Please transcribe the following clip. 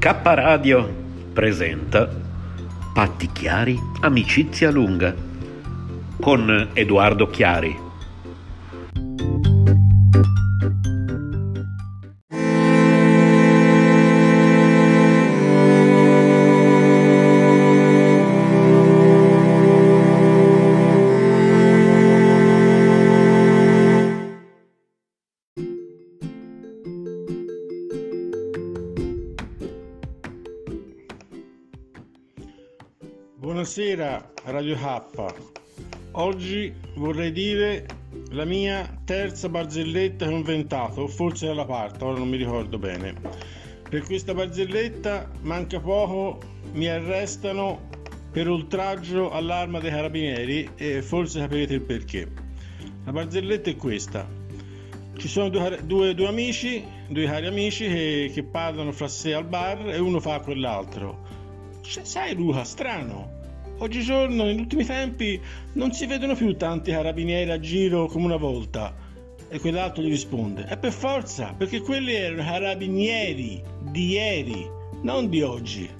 K Radio presenta Patti Chiari, amicizia lunga con Edoardo Chiari. Buonasera Radio K. Oggi vorrei dire la mia terza barzelletta che ho inventato, forse è la quarta, ora non mi ricordo bene. Per questa barzelletta manca poco, mi arrestano per oltraggio all'arma dei carabinieri e forse capirete il perché. La barzelletta è questa. Ci sono due, due, due amici, due cari amici che, che parlano fra sé al bar e uno fa quell'altro. Sai Luca, strano, Oggigiorno, negli ultimi tempi, non si vedono più tanti carabinieri a giro come una volta. E quell'altro gli risponde: È per forza, perché quelli erano carabinieri di ieri, non di oggi.